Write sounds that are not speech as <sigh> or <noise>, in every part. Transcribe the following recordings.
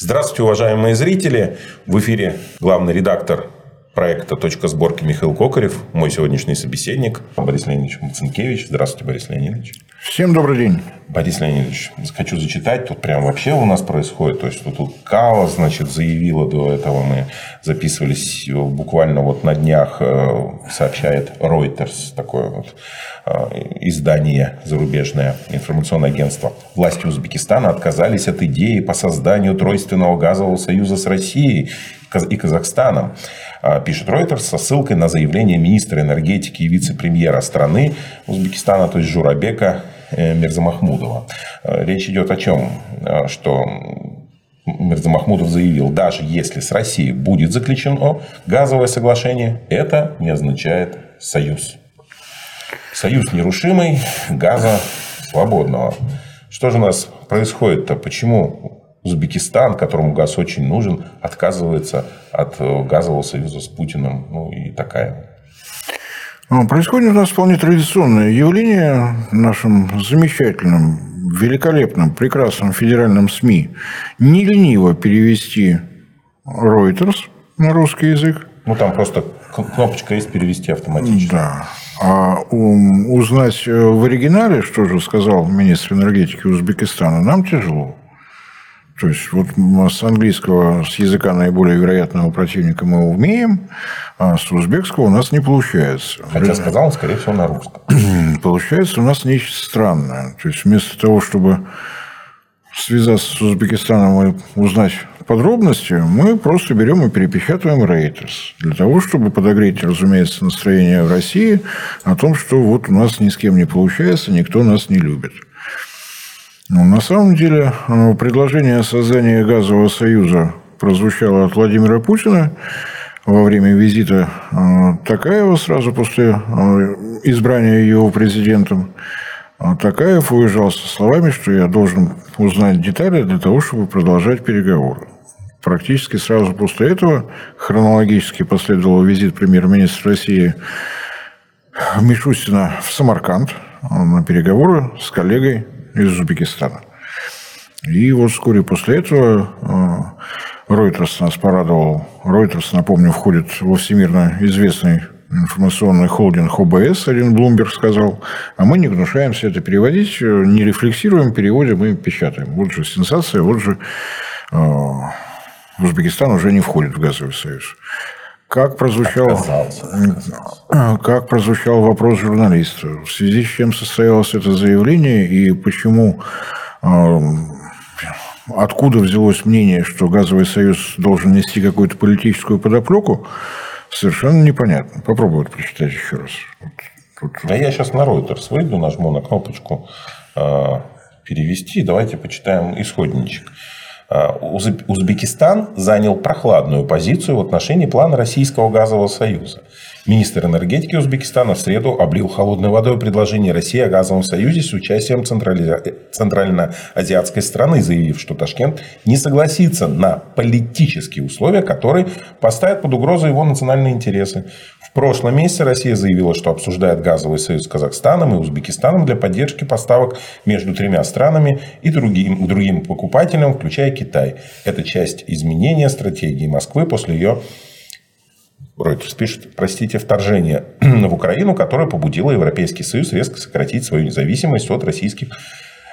Здравствуйте, уважаемые зрители. В эфире главный редактор проекта «Точка сборки» Михаил Кокарев, мой сегодняшний собеседник Борис Леонидович Мацинкевич. Здравствуйте, Борис Леонидович. Всем добрый день. Борис Леонидович, хочу зачитать, тут прям вообще у нас происходит, то есть тут Кава, значит, заявила до этого, мы записывались буквально вот на днях, э, сообщает Reuters, такое вот э, издание зарубежное, информационное агентство. Власти Узбекистана отказались от идеи по созданию тройственного газового союза с Россией и Казахстаном. Пишет Reuters со ссылкой на заявление министра энергетики и вице-премьера страны Узбекистана, то есть Журабека э, Мирзамахмудова. А, речь идет о чем? А, что Мирзамахмудов заявил, даже если с Россией будет заключено газовое соглашение, это не означает союз. Союз нерушимый, газа свободного. Что же у нас происходит-то? Почему Узбекистан, которому газ очень нужен, отказывается от э, газового союза с Путиным. Ну и такая. Ну, происходит у нас вполне традиционное явление в нашем замечательном, великолепном, прекрасном федеральном СМИ. Не лениво перевести Reuters на русский язык. Ну, там просто кнопочка есть перевести автоматически. Да. А узнать э, в оригинале, что же сказал министр энергетики Узбекистана, нам тяжело. То есть вот с английского, с языка наиболее вероятного противника мы умеем, а с узбекского у нас не получается. Хотя сказал скорее всего, на русском. <clears throat> Получается у нас нечто странное. То есть вместо того, чтобы связаться с Узбекистаном и узнать подробности, мы просто берем и перепечатываем Reuters. Для того, чтобы подогреть, разумеется, настроение в России о том, что вот у нас ни с кем не получается, никто нас не любит. Ну, на самом деле, э, предложение о создании газового союза прозвучало от Владимира Путина во время визита э, Такаева сразу после э, избрания его президентом. А Такаев уезжал со словами, что я должен узнать детали для того, чтобы продолжать переговоры. Практически сразу после этого хронологически последовал визит премьер-министра России Мишустина в Самарканд на переговоры с коллегой из Узбекистана. И вот вскоре после этого Reuters нас порадовал. Reuters, напомню, входит во всемирно известный информационный холдинг ОБС, один Блумберг сказал, а мы не гнушаемся это переводить, не рефлексируем, переводим и печатаем. Вот же сенсация, вот же Узбекистан уже не входит в газовый союз. Как прозвучал, как прозвучал вопрос журналиста? В связи с чем состоялось это заявление и почему, а, откуда взялось мнение, что газовый союз должен нести какую-то политическую подоплеку, совершенно непонятно. Попробую вот прочитать еще раз. Вот, тут... Да я сейчас на Reuters выйду, нажму на кнопочку а, перевести. Давайте почитаем исходничек. Э, Узбекистан занял прохладную позицию в отношении плана Российского газового союза. Министр энергетики Узбекистана в среду облил холодной водой предложение России о газовом союзе с участием центральноазиатской страны, заявив, что Ташкент не согласится на политические условия, которые поставят под угрозу его национальные интересы. В прошлом месяце Россия заявила, что обсуждает газовый союз с Казахстаном и Узбекистаном для поддержки поставок между тремя странами и другим, другим покупателям, включая Китай. Это часть изменения стратегии Москвы после ее Reuters пишет, простите, вторжение <clears throat> в Украину, которое побудило Европейский Союз резко сократить свою независимость от российских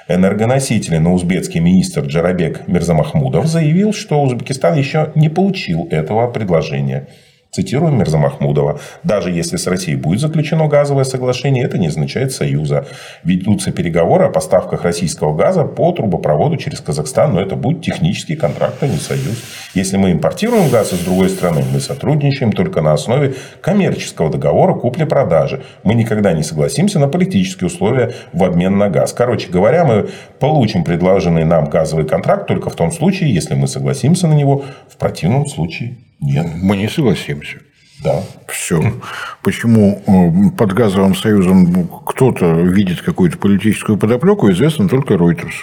энергоносителей. Но узбекский министр Джарабек Мирзамахмудов заявил, что Узбекистан еще не получил этого предложения. Цитируем Мирза Махмудова. Даже если с Россией будет заключено газовое соглашение, это не означает союза. Ведутся переговоры о поставках российского газа по трубопроводу через Казахстан, но это будет технический контракт, а не союз. Если мы импортируем газ из другой страны, мы сотрудничаем только на основе коммерческого договора купли-продажи. Мы никогда не согласимся на политические условия в обмен на газ. Короче говоря, мы получим предложенный нам газовый контракт только в том случае, если мы согласимся на него. В противном случае нет. Мы не согласимся. Да. Все. Почему э, под газовым союзом кто-то видит какую-то политическую подоплеку, известно только Reuters.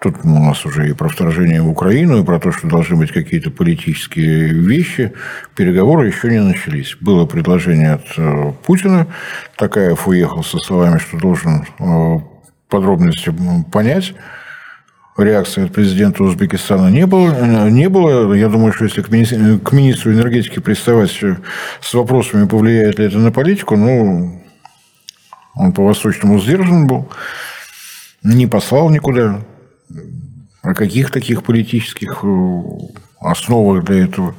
Тут у нас уже и про вторжение в Украину, и про то, что должны быть какие-то политические вещи. Переговоры еще не начались. Было предложение от э, Путина. Такаев уехал со словами, что должен э, подробности понять. Реакции от президента Узбекистана не было. Не было. Я думаю, что если к министру, к министру энергетики приставать с вопросами, повлияет ли это на политику, ну, он по-восточному сдержан был, не послал никуда. О каких таких политических э, основах для этого?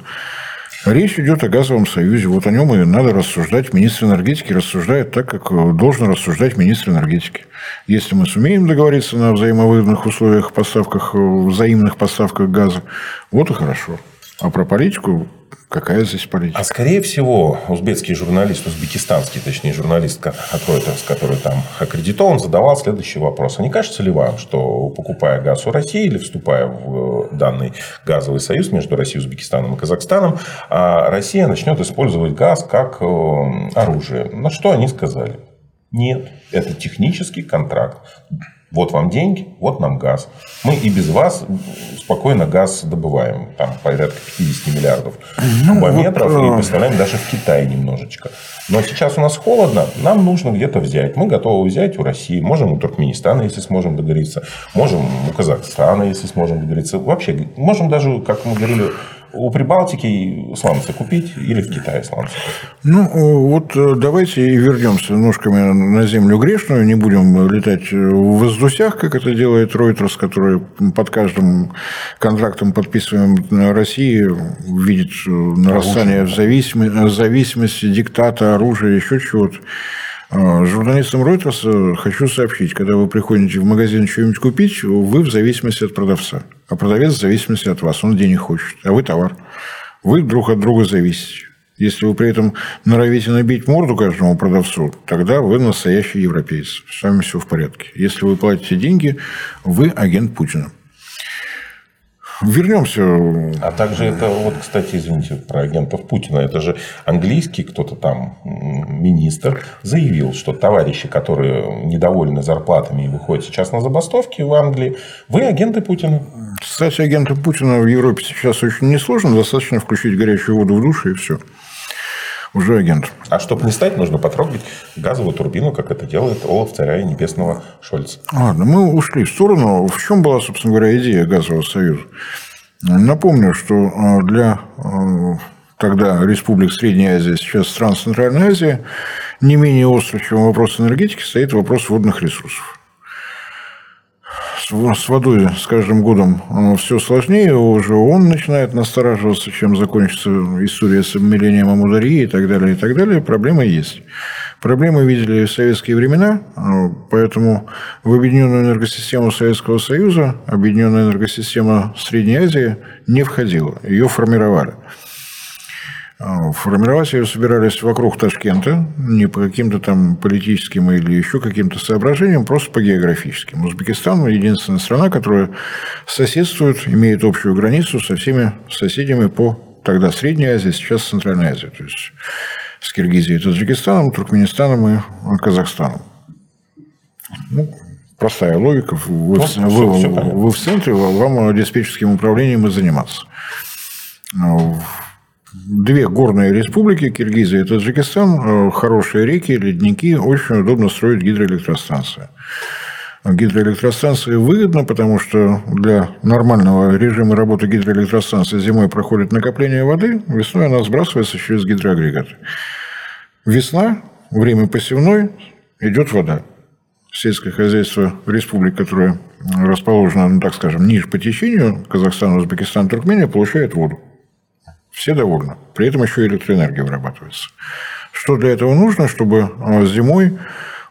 Речь идет о газовом союзе. Вот о нем и надо рассуждать. Министр энергетики рассуждает так, как э, должен рассуждать министр энергетики. Если мы сумеем договориться на взаимовыгодных условиях поставках, э, взаимных поставках газа, вот и хорошо. А про политику Какая здесь политика? А скорее всего, узбекский журналист, узбекистанский, точнее, журналист Reuters, который там аккредитован, задавал следующий вопрос. А не кажется ли вам, что покупая газ у России или вступая в э, данный газовый союз между Россией, Узбекистаном и Казахстаном, а Россия начнет использовать газ как э, оружие? На что они сказали? Нет, это технический контракт. Вот вам деньги, вот нам газ. Мы и без вас спокойно газ добываем. Там порядка 50 миллиардов ну, кубометров. Вот, и поставляем даже в Китай немножечко. Но сейчас у нас холодно, нам нужно где-то взять. Мы готовы взять у России. Можем у Туркменистана, если сможем договориться. Можем у Казахстана, если сможем договориться. Вообще, можем даже, как мы говорили, у Прибалтики сланцы купить или в Китае сланцы купить? Ну, вот э, давайте и вернемся ножками на землю грешную, не будем летать в воздусях, как это делает Reuters, который под каждым контрактом, подписываем России, видит э, нарастание в зависимости, зависимости, диктата, оружия, еще чего-то. Журналистам Reuters хочу сообщить, когда вы приходите в магазин что-нибудь купить, вы в зависимости от продавца. А продавец в зависимости от вас. Он денег хочет, а вы товар. Вы друг от друга зависите. Если вы при этом норовите набить морду каждому продавцу, тогда вы настоящий европеец. С вами все в порядке. Если вы платите деньги, вы агент Путина. Вернемся. А также это, вот, кстати, извините, про агентов Путина, это же английский кто-то там, министр, заявил, что товарищи, которые недовольны зарплатами и выходят сейчас на забастовки в Англии, вы агенты Путина. Кстати, агенты Путина в Европе сейчас очень несложно, достаточно включить горячую воду в душ и все уже агент. А чтобы не стать, нужно потрогать газовую турбину, как это делает Олаф Царя и Небесного Шольца. Ладно, мы ушли в сторону. В чем была, собственно говоря, идея газового союза? Напомню, что а, для а, тогда республик Средней Азии, сейчас стран Центральной Азии, не менее остро, чем вопрос энергетики, стоит вопрос водных ресурсов с водой с каждым годом все сложнее, уже он начинает настораживаться, чем закончится история с обмелением Амударии и так далее, и так далее. Проблемы есть. Проблемы видели в советские времена, поэтому в объединенную энергосистему Советского Союза объединенная энергосистема Средней Азии не входила. Ее формировали. А, формировать ее собирались вокруг Ташкента, не по каким-то там политическим или еще каким-то соображениям, просто по географическим. Узбекистан – единственная страна, которая соседствует, имеет общую границу со всеми соседями по тогда Средней Азии, сейчас Центральной Азии. То есть с Киргизией, Таджикистаном, Туркменистаном и Казахстаном. Ну, простая логика. Вы, ну, в, все, вы, все вы в центре, вам диспетчерским управлением и заниматься две горные республики, Киргизия и Таджикистан, э, хорошие реки, ледники, очень удобно строить гидроэлектростанции. Гидроэлектростанции выгодно, потому что для нормального режима работы гидроэлектростанции зимой проходит накопление воды, весной она сбрасывается через гидроагрегат. Весна, время посевной, идет вода. Сельское хозяйство республик, которое расположено, ну, так скажем, ниже по течению, Казахстан, Узбекистан, Туркмения, получает воду. Все довольны. При этом еще электроэнергия вырабатывается. Что для этого нужно, чтобы а, зимой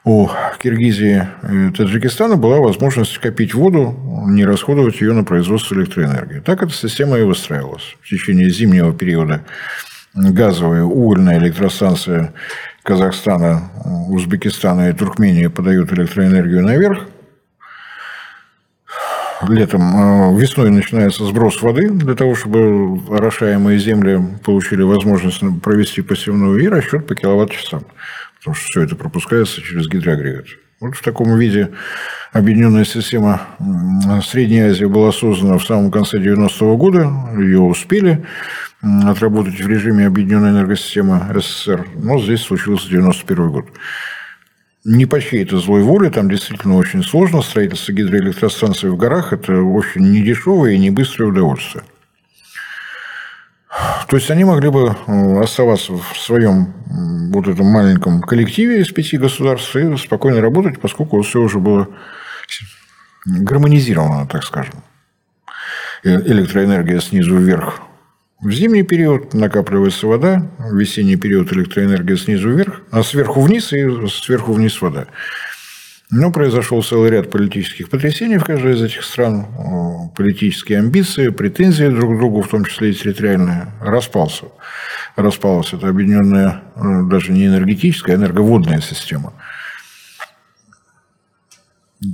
у Киргизии и Таджикистана была возможность копить воду, не расходовать ее на производство электроэнергии. Так эта система и выстраивалась. В течение зимнего периода газовая угольная электростанция Казахстана, Узбекистана и Туркмении подают электроэнергию наверх, летом, а, весной начинается сброс воды для того, чтобы орошаемые земли получили возможность провести посевную и расчет по киловатт-часам. Потому что все это пропускается через гидроагрегат. Вот в таком виде объединенная система Средней Азии была создана в самом конце 90-го года. Ее успели отработать в режиме объединенной энергосистемы СССР. Но здесь случился 91 год. Не по чьей-то злой воле, там действительно очень сложно. Строительство гидроэлектростанций в горах – это очень недешевое и не быстрое удовольствие. То есть они могли бы э, оставаться в своем вот этом маленьком коллективе из пяти государств и спокойно работать, поскольку все уже было гармонизировано, так скажем. Электроэнергия снизу вверх в зимний период накапливается вода, в весенний период электроэнергия снизу вверх, а сверху вниз и сверху вниз вода. Но произошел целый ряд политических потрясений в каждой из этих стран. Политические амбиции, претензии друг к другу, в том числе и территориальные, распался. Распалась эта объединенная, э, даже не энергетическая, а энерговодная система.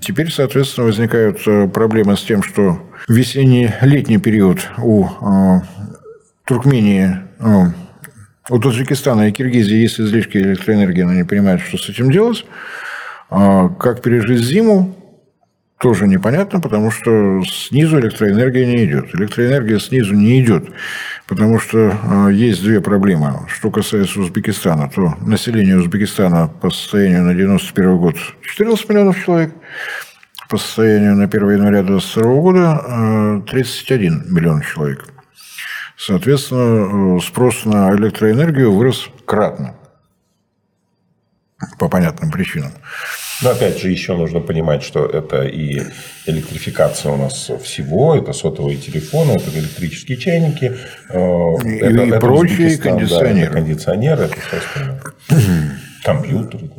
Теперь, соответственно, возникают э, проблемы с тем, что весенний-летний период у э, Туркмении, ну, у Таджикистана и Киргизии есть излишки электроэнергии, но не понимают, что с этим делать. А как пережить зиму, тоже непонятно, потому что снизу электроэнергия не идет. Электроэнергия снизу не идет, потому что а, есть две проблемы. Что касается Узбекистана, то население Узбекистана по состоянию на 91 год 14 миллионов человек, по состоянию на 1 января 2022 года 31 а, миллион человек. Соответственно, спрос на электроэнергию вырос кратно. По понятным причинам. Но опять же, еще нужно понимать, что это и электрификация у нас всего, это сотовые телефоны, это электрические чайники, э, и, это, и это прочие кондиционеры. Да, это кондиционеры, это все остальное. <clears throat> Компьютеры.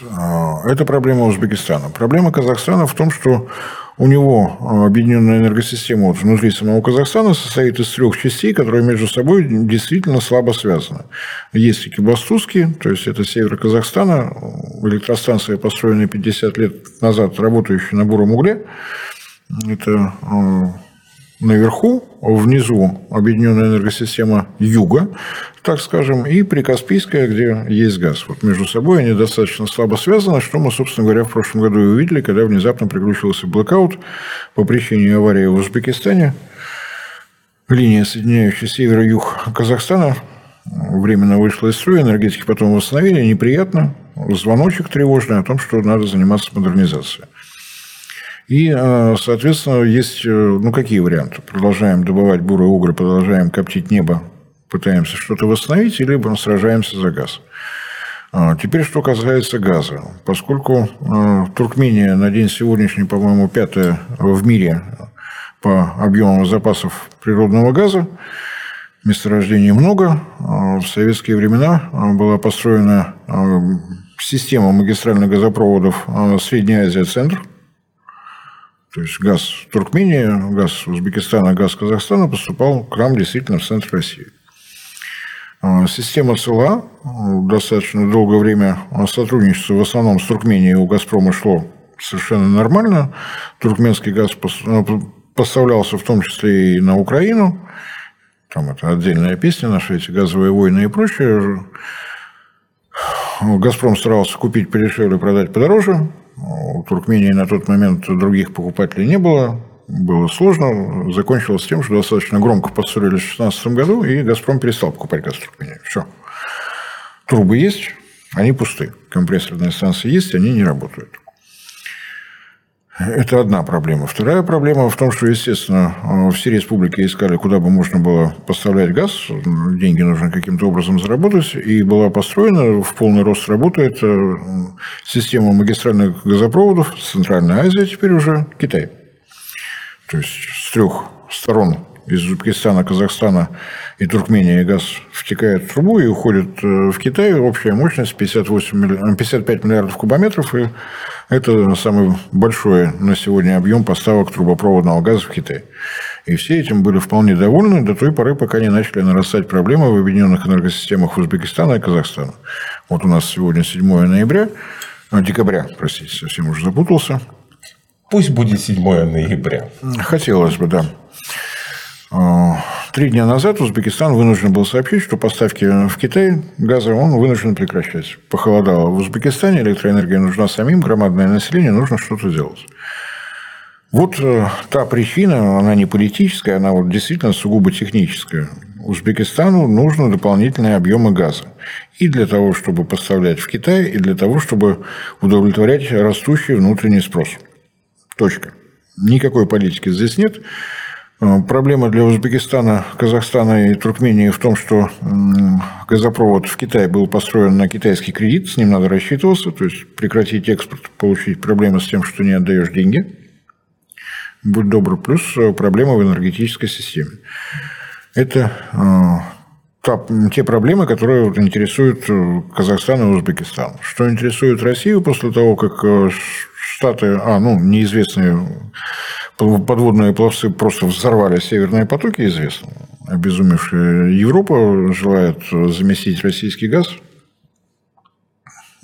Вот. Это проблема Узбекистана. Проблема Казахстана в том, что у него а, объединенная энергосистема вот внутри самого Казахстана состоит из трех частей, которые между собой действительно слабо связаны. Есть Экибастузский, то есть это север Казахстана, электростанция, построенная 50 лет назад, работающая на буром угле. Это а, наверху, внизу объединенная энергосистема юга, так скажем, и Прикаспийская, где есть газ. Вот между собой они достаточно слабо связаны, что мы, собственно говоря, в прошлом году и увидели, когда внезапно приключился блокаут по причине аварии в Узбекистане. Линия, соединяющая север и юг Казахстана, временно вышла из строя, энергетики потом восстановили. Неприятно. Звоночек тревожный о том, что надо заниматься модернизацией. И, э, соответственно, есть, э, ну, какие варианты? Продолжаем добывать бурые угры, продолжаем коптить небо, пытаемся что-то восстановить, либо сражаемся за газ. А, теперь, что касается газа. Поскольку э, Туркмения на день сегодняшний, по-моему, пятая в мире по объемам запасов природного газа, месторождений много. В советские времена была построена система магистральных газопроводов Средняя Азия-Центр – то есть газ Туркмении, газ Узбекистана, газ Казахстана поступал к нам действительно в центр России. А, система СЛА достаточно долгое время сотрудничество в основном с Туркменией у «Газпрома» шло совершенно нормально. Туркменский газ ну, поставлялся в том числе и на Украину. Там это отдельная песня, наши эти газовые войны и прочее. «Газпром» старался купить подешевле, продать подороже. У Туркмении на тот момент других покупателей не было. Было сложно. Закончилось тем, что достаточно громко поссорились в 2016 году, и «Газпром» перестал покупать газ в Туркмении. Все. Трубы есть, они пусты. Компрессорные станции есть, они не работают. Это одна проблема. Вторая проблема в том, что, естественно, все республики искали, куда бы можно было поставлять газ. Деньги нужно каким-то образом заработать. И была построена, в полный рост работает э, система магистральных газопроводов. Центральная Азия теперь уже Китай. То есть, с трех сторон из Узбекистана, Казахстана и Туркмении газ втекает в трубу и уходит э, в Китай. Общая мощность 58, 55 миллиардов кубометров. И это самый большой на сегодня объем поставок трубопроводного газа в Китай. И все этим были вполне довольны до той поры, пока не начали нарастать проблемы в объединенных энергосистемах Узбекистана и Казахстана. Вот у нас сегодня 7 ноября, а, декабря, простите, совсем уже запутался. Пусть будет 7 ноября. Хотелось бы, да. Три дня назад Узбекистан вынужден был сообщить, что поставки в Китай газа он вынужден прекращать. Похолодало в Узбекистане, электроэнергия нужна самим, громадное население, нужно что-то делать. Вот э, та причина, она не политическая, она вот действительно сугубо техническая. Узбекистану нужны дополнительные объемы газа. И для того, чтобы поставлять в Китай, и для того, чтобы удовлетворять растущий внутренний спрос. Точка. Никакой политики здесь нет. Э, проблема для Узбекистана, Казахстана и Туркмении в том, что газопровод в Китай был построен на китайский кредит, с ним надо рассчитываться, то есть прекратить экспорт, получить проблемы с тем, что не отдаешь деньги. Будь добр, плюс э, проблема в энергетической системе. Это э, те проблемы, которые интересуют Казахстан и Узбекистан. Что интересует Россию после того, как Штаты, а, ну, неизвестные подводные пловцы просто взорвали северные потоки, известно. Обезумевшая Европа желает заместить российский газ.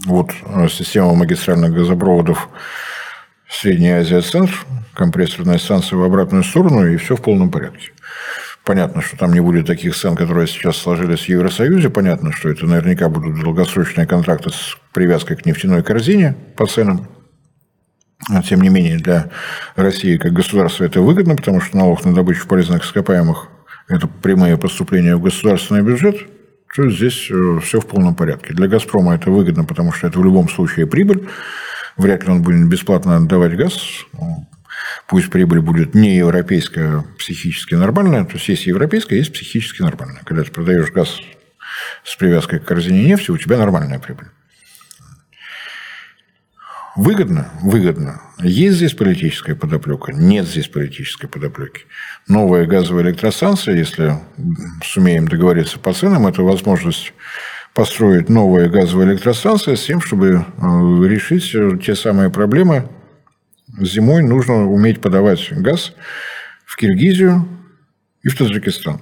Вот а, система магистральных газопроводов Средняя Азия центр, компрессорная станция в обратную сторону, и все в полном порядке. Понятно, что там не будет таких цен, которые сейчас сложились в Евросоюзе. Понятно, что это наверняка будут долгосрочные контракты с привязкой к нефтяной корзине по ценам. Тем не менее, для России как государства это выгодно, потому что налог на добычу полезных ископаемых – это прямые поступления в государственный бюджет, то здесь э, все в полном порядке. Для «Газпрома» это выгодно, потому что это в любом случае прибыль. Вряд ли он будет бесплатно отдавать газ. Пусть прибыль будет не европейская, а психически нормальная. То есть, есть европейская, есть психически нормальная. Когда ты продаешь газ с привязкой к корзине нефти, у тебя нормальная прибыль. Выгодно? Выгодно. Есть здесь политическая подоплека? Нет здесь политической подоплеки. Новая газовая электростанция, если сумеем договориться по ценам, это возможность построить новые газовые электростанции с тем, чтобы э, решить те самые проблемы. Зимой нужно уметь подавать газ в Киргизию и в Таджикистан.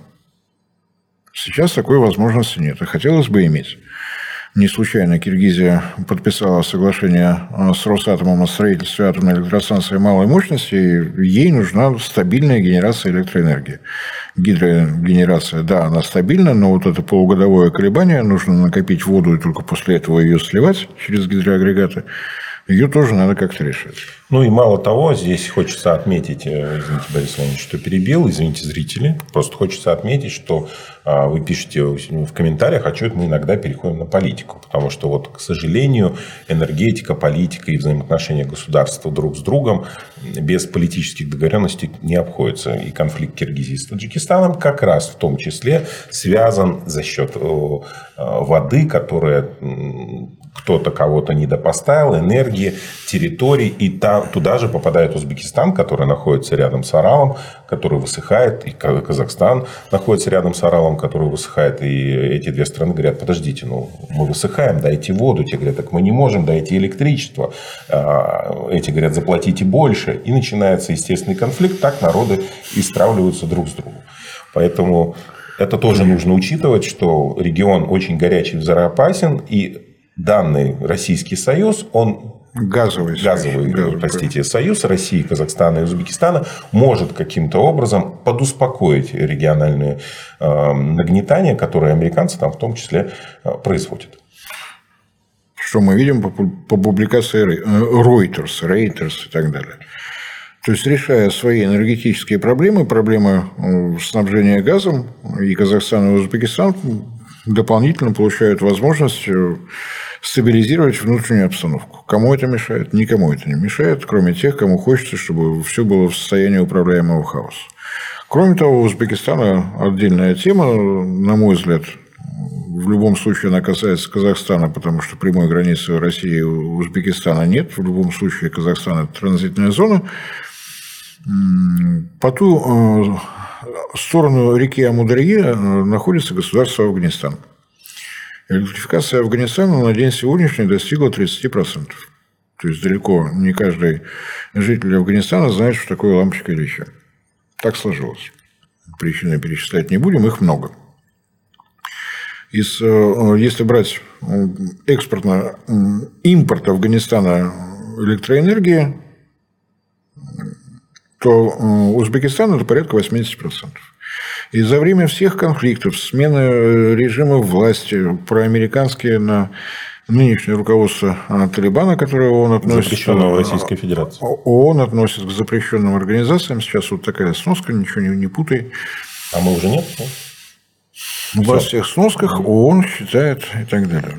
Сейчас такой возможности нет, а хотелось бы иметь. Не случайно Киргизия подписала соглашение а, с Росатомом о строительстве атомной электростанции малой мощности. Ей нужна стабильная генерация электроэнергии. Гидрогенерация, да, она стабильна, но вот это полугодовое колебание, нужно накопить воду и только после этого ее сливать через гидроагрегаты ее тоже надо как-то решать. Ну и мало того, здесь хочется отметить, э, извините, Борис Иванович, что перебил, извините, зрители, просто хочется отметить, что а, вы пишете в комментариях, а что мы иногда переходим на политику, потому что вот, к сожалению, энергетика, политика и взаимоотношения государства друг с другом без политических договоренностей не обходится. И конфликт Киргизии с Таджикистаном как раз в том числе связан за счет воды, которая кто-то кого-то недопоставил, энергии, территорий, и там, туда же попадает Узбекистан, который находится рядом с Аралом, который высыхает, и Казахстан находится рядом с Аралом, который высыхает, и эти две страны говорят, подождите, ну, мы высыхаем, дайте воду, те говорят, так мы не можем, дайте электричество, а, эти говорят, заплатите больше, и начинается естественный конфликт, так народы и стравливаются друг с другом. Поэтому это тоже нужно учитывать, что регион очень горячий, взрывоопасен, и данный Российский Союз, он газовый, газовый, газовый простите, союз России, Казахстана и Узбекистана может каким-то образом подуспокоить региональные э, нагнетания, которые американцы там в том числе э, производят. Что мы видим по, по публикации Reuters, Reuters и так далее. То есть, решая свои энергетические проблемы, проблемы э, снабжения газом, и Казахстан, и Узбекистан дополнительно получают возможность э, стабилизировать внутреннюю обстановку. Кому это мешает? Никому это не мешает, кроме тех, кому хочется, чтобы все было в состоянии управляемого хаоса. Кроме того, у Узбекистана отдельная тема, на мой взгляд, в любом случае она касается Казахстана, потому что прямой границы России и Узбекистана нет. В любом случае Казахстан – это транзитная зона. По ту сторону реки Амударье э, находится государство Афганистан. Электрификация Афганистана на день сегодняшний достигла 30%. То есть далеко не каждый житель Афганистана знает, что такое лампочка Ильича. Так сложилось. Причины перечислять не будем, их много. Из, э, если брать экспортно, импорт Афганистана электроэнергии, то Узбекистан это порядка 80%. И за время всех конфликтов, смены э, режима власти, проамериканские на нынешнее руководство а, Талибана, которое он относит... Запрещенного в Российской Федерации. ООН относит к запрещенным организациям. Сейчас вот такая сноска, ничего не, не путай. А мы уже нет? Во всех сносках ООН считает и так далее.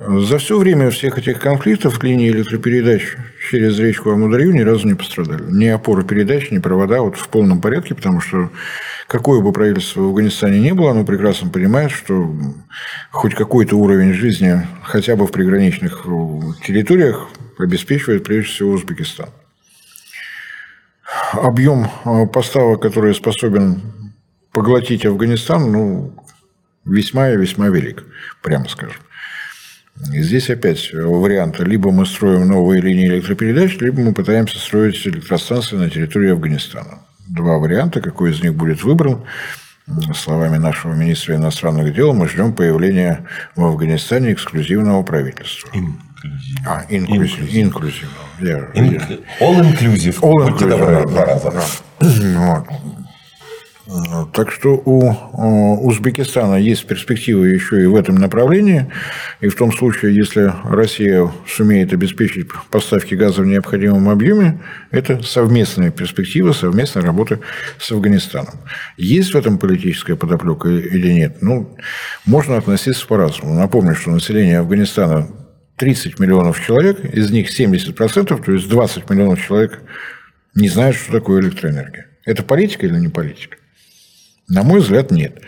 За все время всех этих конфликтов линии электропередач через речку Амударью ни разу не пострадали. Ни опоры передач, ни провода вот в полном порядке, потому что какое бы правительство в Афганистане не было, оно прекрасно понимает, что хоть какой-то уровень жизни хотя бы в приграничных территориях обеспечивает прежде всего Узбекистан. Объем э, поставок, который способен поглотить Афганистан, ну, весьма и весьма велик, прямо скажем. Здесь опять варианты. Либо мы строим новые линии электропередач, либо мы пытаемся строить электростанции на территории Афганистана. Два варианта. Какой из них будет выбран? Словами нашего министра иностранных дел, мы ждем появления в Афганистане эксклюзивного правительства. Инклюзивного. А, инклюзив, инклюзивного. Я, all inclusive. All inclusive. Два раза. Да. Вот. Так что у Узбекистана есть перспективы еще и в этом направлении. И в том случае, если Россия сумеет обеспечить поставки газа в необходимом объеме, это совместная перспектива, совместная работа с Афганистаном. Есть в этом политическая подоплека или нет? Ну, можно относиться по-разному. Напомню, что население Афганистана 30 миллионов человек, из них 70%, то есть 20 миллионов человек не знают, что такое электроэнергия. Это политика или не политика? На мой взгляд, нет.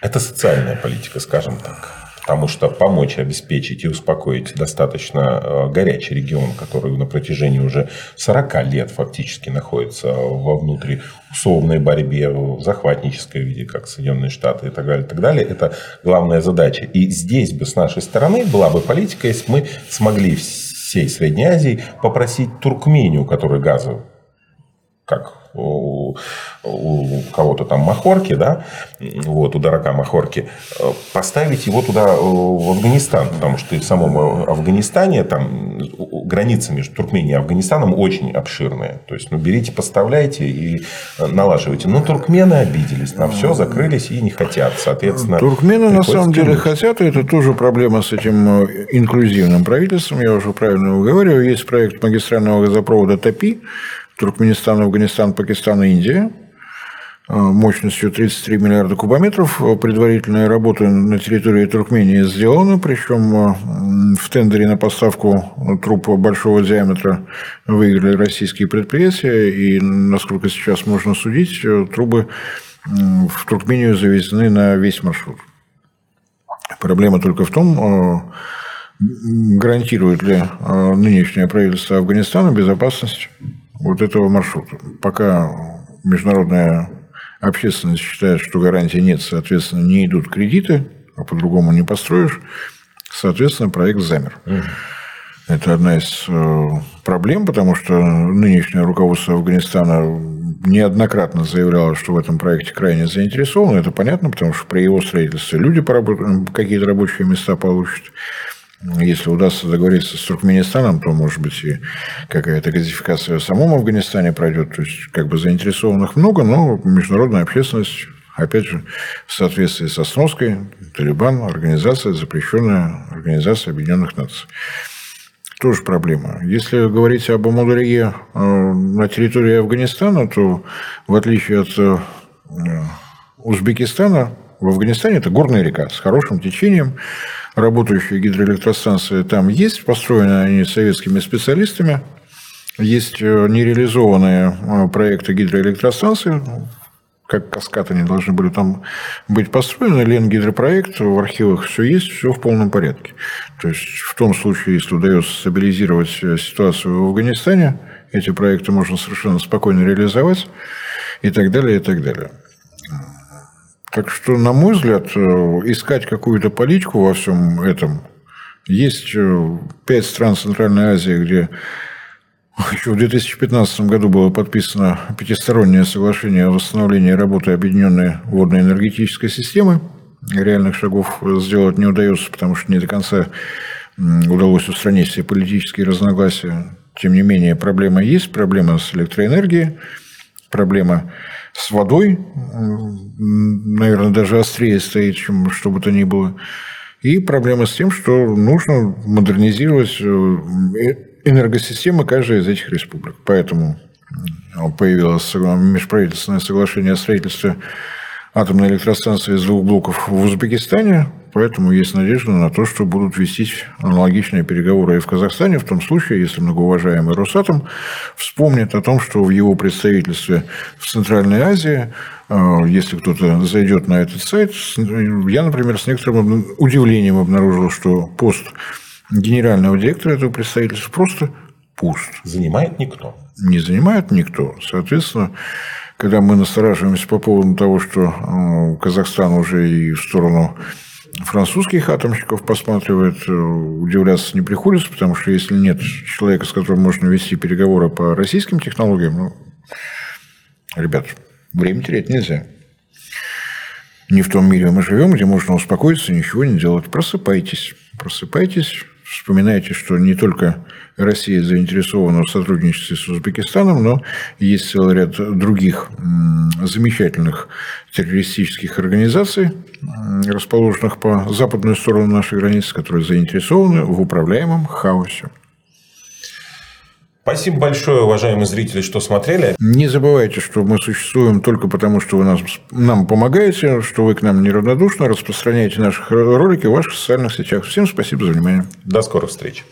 Это социальная политика, скажем так. Потому что помочь обеспечить и успокоить достаточно э, горячий регион, который на протяжении уже 40 лет фактически находится во внутриусловной борьбе, в захватнической виде, как Соединенные Штаты и так далее, и так далее, это главная задача. И здесь бы с нашей стороны была бы политика, если мы смогли всей Средней Азии попросить Туркмению, который газовый как у, у кого-то там Махорки, да, вот, у дурака Махорки, э, поставить его туда, э, в Афганистан, потому что и в самом Афганистане там граница между Туркменией и Афганистаном очень обширная. То есть, ну, берите, поставляйте и налаживайте. Но туркмены обиделись на все, закрылись и не хотят, соответственно. Туркмены на самом деле хотят, и это тоже проблема с этим э, инклюзивным правительством, я уже правильно говорю. Есть проект магистрального газопровода ТАПИ, Туркменистан, Афганистан, Пакистан и Индия э, мощностью 33 миллиарда кубометров. Предварительная работа на территории Туркмении сделана, причем э, в тендере на поставку труб большого диаметра выиграли российские предприятия, и, насколько сейчас можно судить, э, трубы в Туркмению завезены на весь маршрут. Проблема только в том, гарантирует ли нынешнее правительство Афганистана безопасность вот этого маршрута. Пока международная общественность считает, что гарантии нет, соответственно, не идут кредиты, а по-другому не построишь, соответственно, проект замер. Угу. Это одна из э, проблем, потому что нынешнее руководство Афганистана неоднократно заявляло, что в этом проекте крайне заинтересовано. Это понятно, потому что при его строительстве люди какие-то рабочие места получат. Если удастся договориться с Туркменистаном, то, может быть, и какая-то газификация в самом Афганистане пройдет. То есть, как бы заинтересованных много, но международная общественность, опять же, в соответствии со сноской, Талибан, организация, запрещенная Организация Объединенных Наций. Тоже проблема. Если говорить об Амударье э, на территории Афганистана, то в отличие от э, Узбекистана, в Афганистане это горная река с хорошим течением, работающие гидроэлектростанции там есть, построены они советскими специалистами. Есть э, нереализованные э, проекты гидроэлектростанций, как каскад они должны были там быть построены. Лен гидропроект, в архивах все есть, все в полном порядке. То есть, в том случае, если удается стабилизировать э, ситуацию в Афганистане, эти проекты можно совершенно спокойно реализовать и так далее, и так далее. Так что, на мой взгляд, э, искать какую-то политику во всем этом. Есть э, пять стран Центральной Азии, где еще в 2015 году было подписано пятистороннее соглашение о восстановлении работы Объединенной водно-энергетической системы. Реальных шагов сделать не удается, потому что не до конца удалось устранить все политические разногласия. Тем не менее, проблема есть, проблема с электроэнергией, проблема с водой, наверное, даже острее стоит, чем что бы то ни было. И проблема с тем, что нужно модернизировать э, энергосистемы каждой из этих республик. Поэтому появилось межправительственное соглашение о строительстве атомной электростанции из двух блоков в Узбекистане, поэтому есть надежда на то, что будут вестись аналогичные переговоры и в Казахстане, в том случае, если многоуважаемый Росатом вспомнит о том, что в его представительстве в Центральной Азии, э, если кто-то зайдет на этот сайт, я, например, с некоторым удивлением обнаружил, что пост генерального директора этого представительства просто пуст. Занимает никто. Не занимает никто. Соответственно, когда мы настораживаемся по поводу того, что э, Казахстан уже и в сторону французских атомщиков посматривает, э, удивляться не приходится, потому что если нет человека, с которым можно вести переговоры по российским технологиям, ну, ребят, время терять нельзя. Не в том мире мы живем, где можно успокоиться ничего не делать. Просыпайтесь, просыпайтесь, Вспоминайте, что не только Россия заинтересована в сотрудничестве с Узбекистаном, но есть целый ряд других замечательных террористических организаций, расположенных по западную сторону нашей границы, которые заинтересованы в управляемом хаосе. Спасибо большое, уважаемые зрители, что смотрели. Не забывайте, что мы существуем только потому, что вы нас, нам помогаете, что вы к нам неравнодушны, распространяете наши ролики в ваших социальных сетях. Всем спасибо за внимание. До скорых встреч.